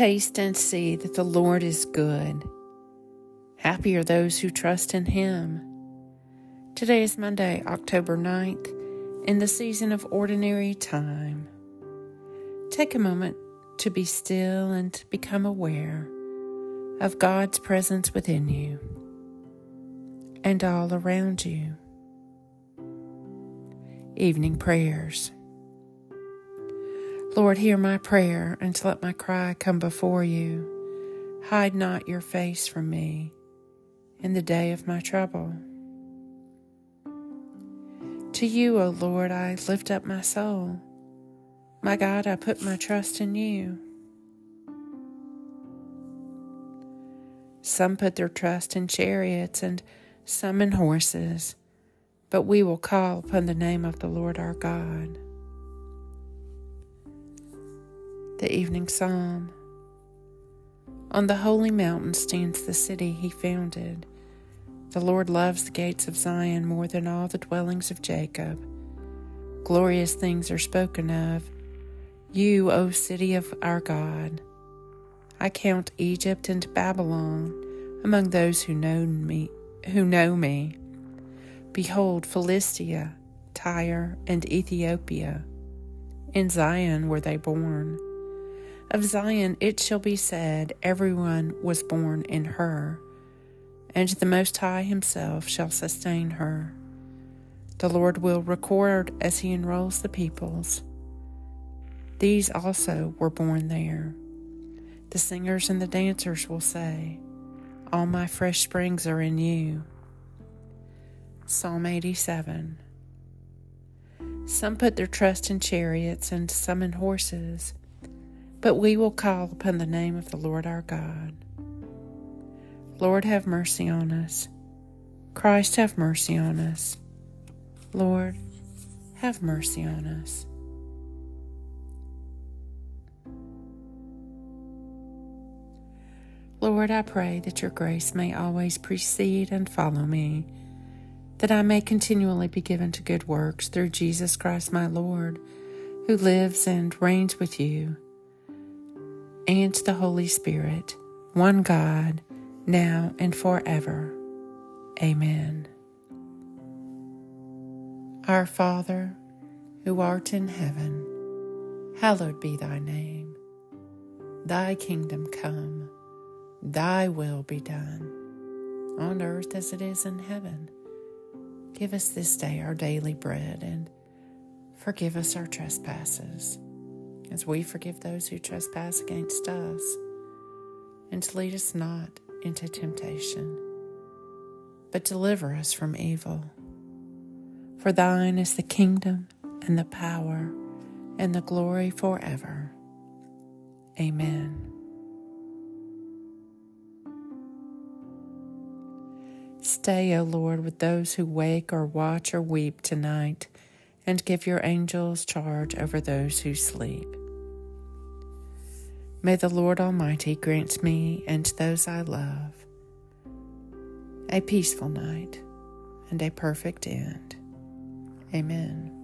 Taste and see that the Lord is good. Happy are those who trust in him. Today is Monday, October 9th, in the season of ordinary time. Take a moment to be still and become aware of God's presence within you and all around you. Evening Prayers. Lord, hear my prayer and let my cry come before you. Hide not your face from me in the day of my trouble. To you, O Lord, I lift up my soul. My God, I put my trust in you. Some put their trust in chariots and some in horses, but we will call upon the name of the Lord our God. The Evening Psalm On the holy mountain stands the city he founded. The Lord loves the gates of Zion more than all the dwellings of Jacob. Glorious things are spoken of. You, O city of our God. I count Egypt and Babylon among those who know me, who know me. Behold, Philistia, Tyre, and Ethiopia. In Zion were they born. Of Zion it shall be said, Everyone was born in her, and the Most High Himself shall sustain her. The Lord will record as He enrolls the peoples. These also were born there. The singers and the dancers will say, All my fresh springs are in you. Psalm 87 Some put their trust in chariots and some in horses but we will call upon the name of the Lord our God. Lord, have mercy on us. Christ, have mercy on us. Lord, have mercy on us. Lord, I pray that your grace may always precede and follow me, that I may continually be given to good works through Jesus Christ my Lord, who lives and reigns with you and the Holy Spirit, one God, now and forever. Amen. Our Father, who art in heaven, hallowed be thy name. Thy kingdom come, thy will be done, on earth as it is in heaven. Give us this day our daily bread and forgive us our trespasses as we forgive those who trespass against us. And to lead us not into temptation, but deliver us from evil. For thine is the kingdom and the power and the glory forever. Amen. Stay, O Lord, with those who wake or watch or weep tonight, and give your angels charge over those who sleep. May the Lord Almighty grant me and those I love a peaceful night and a perfect end. Amen.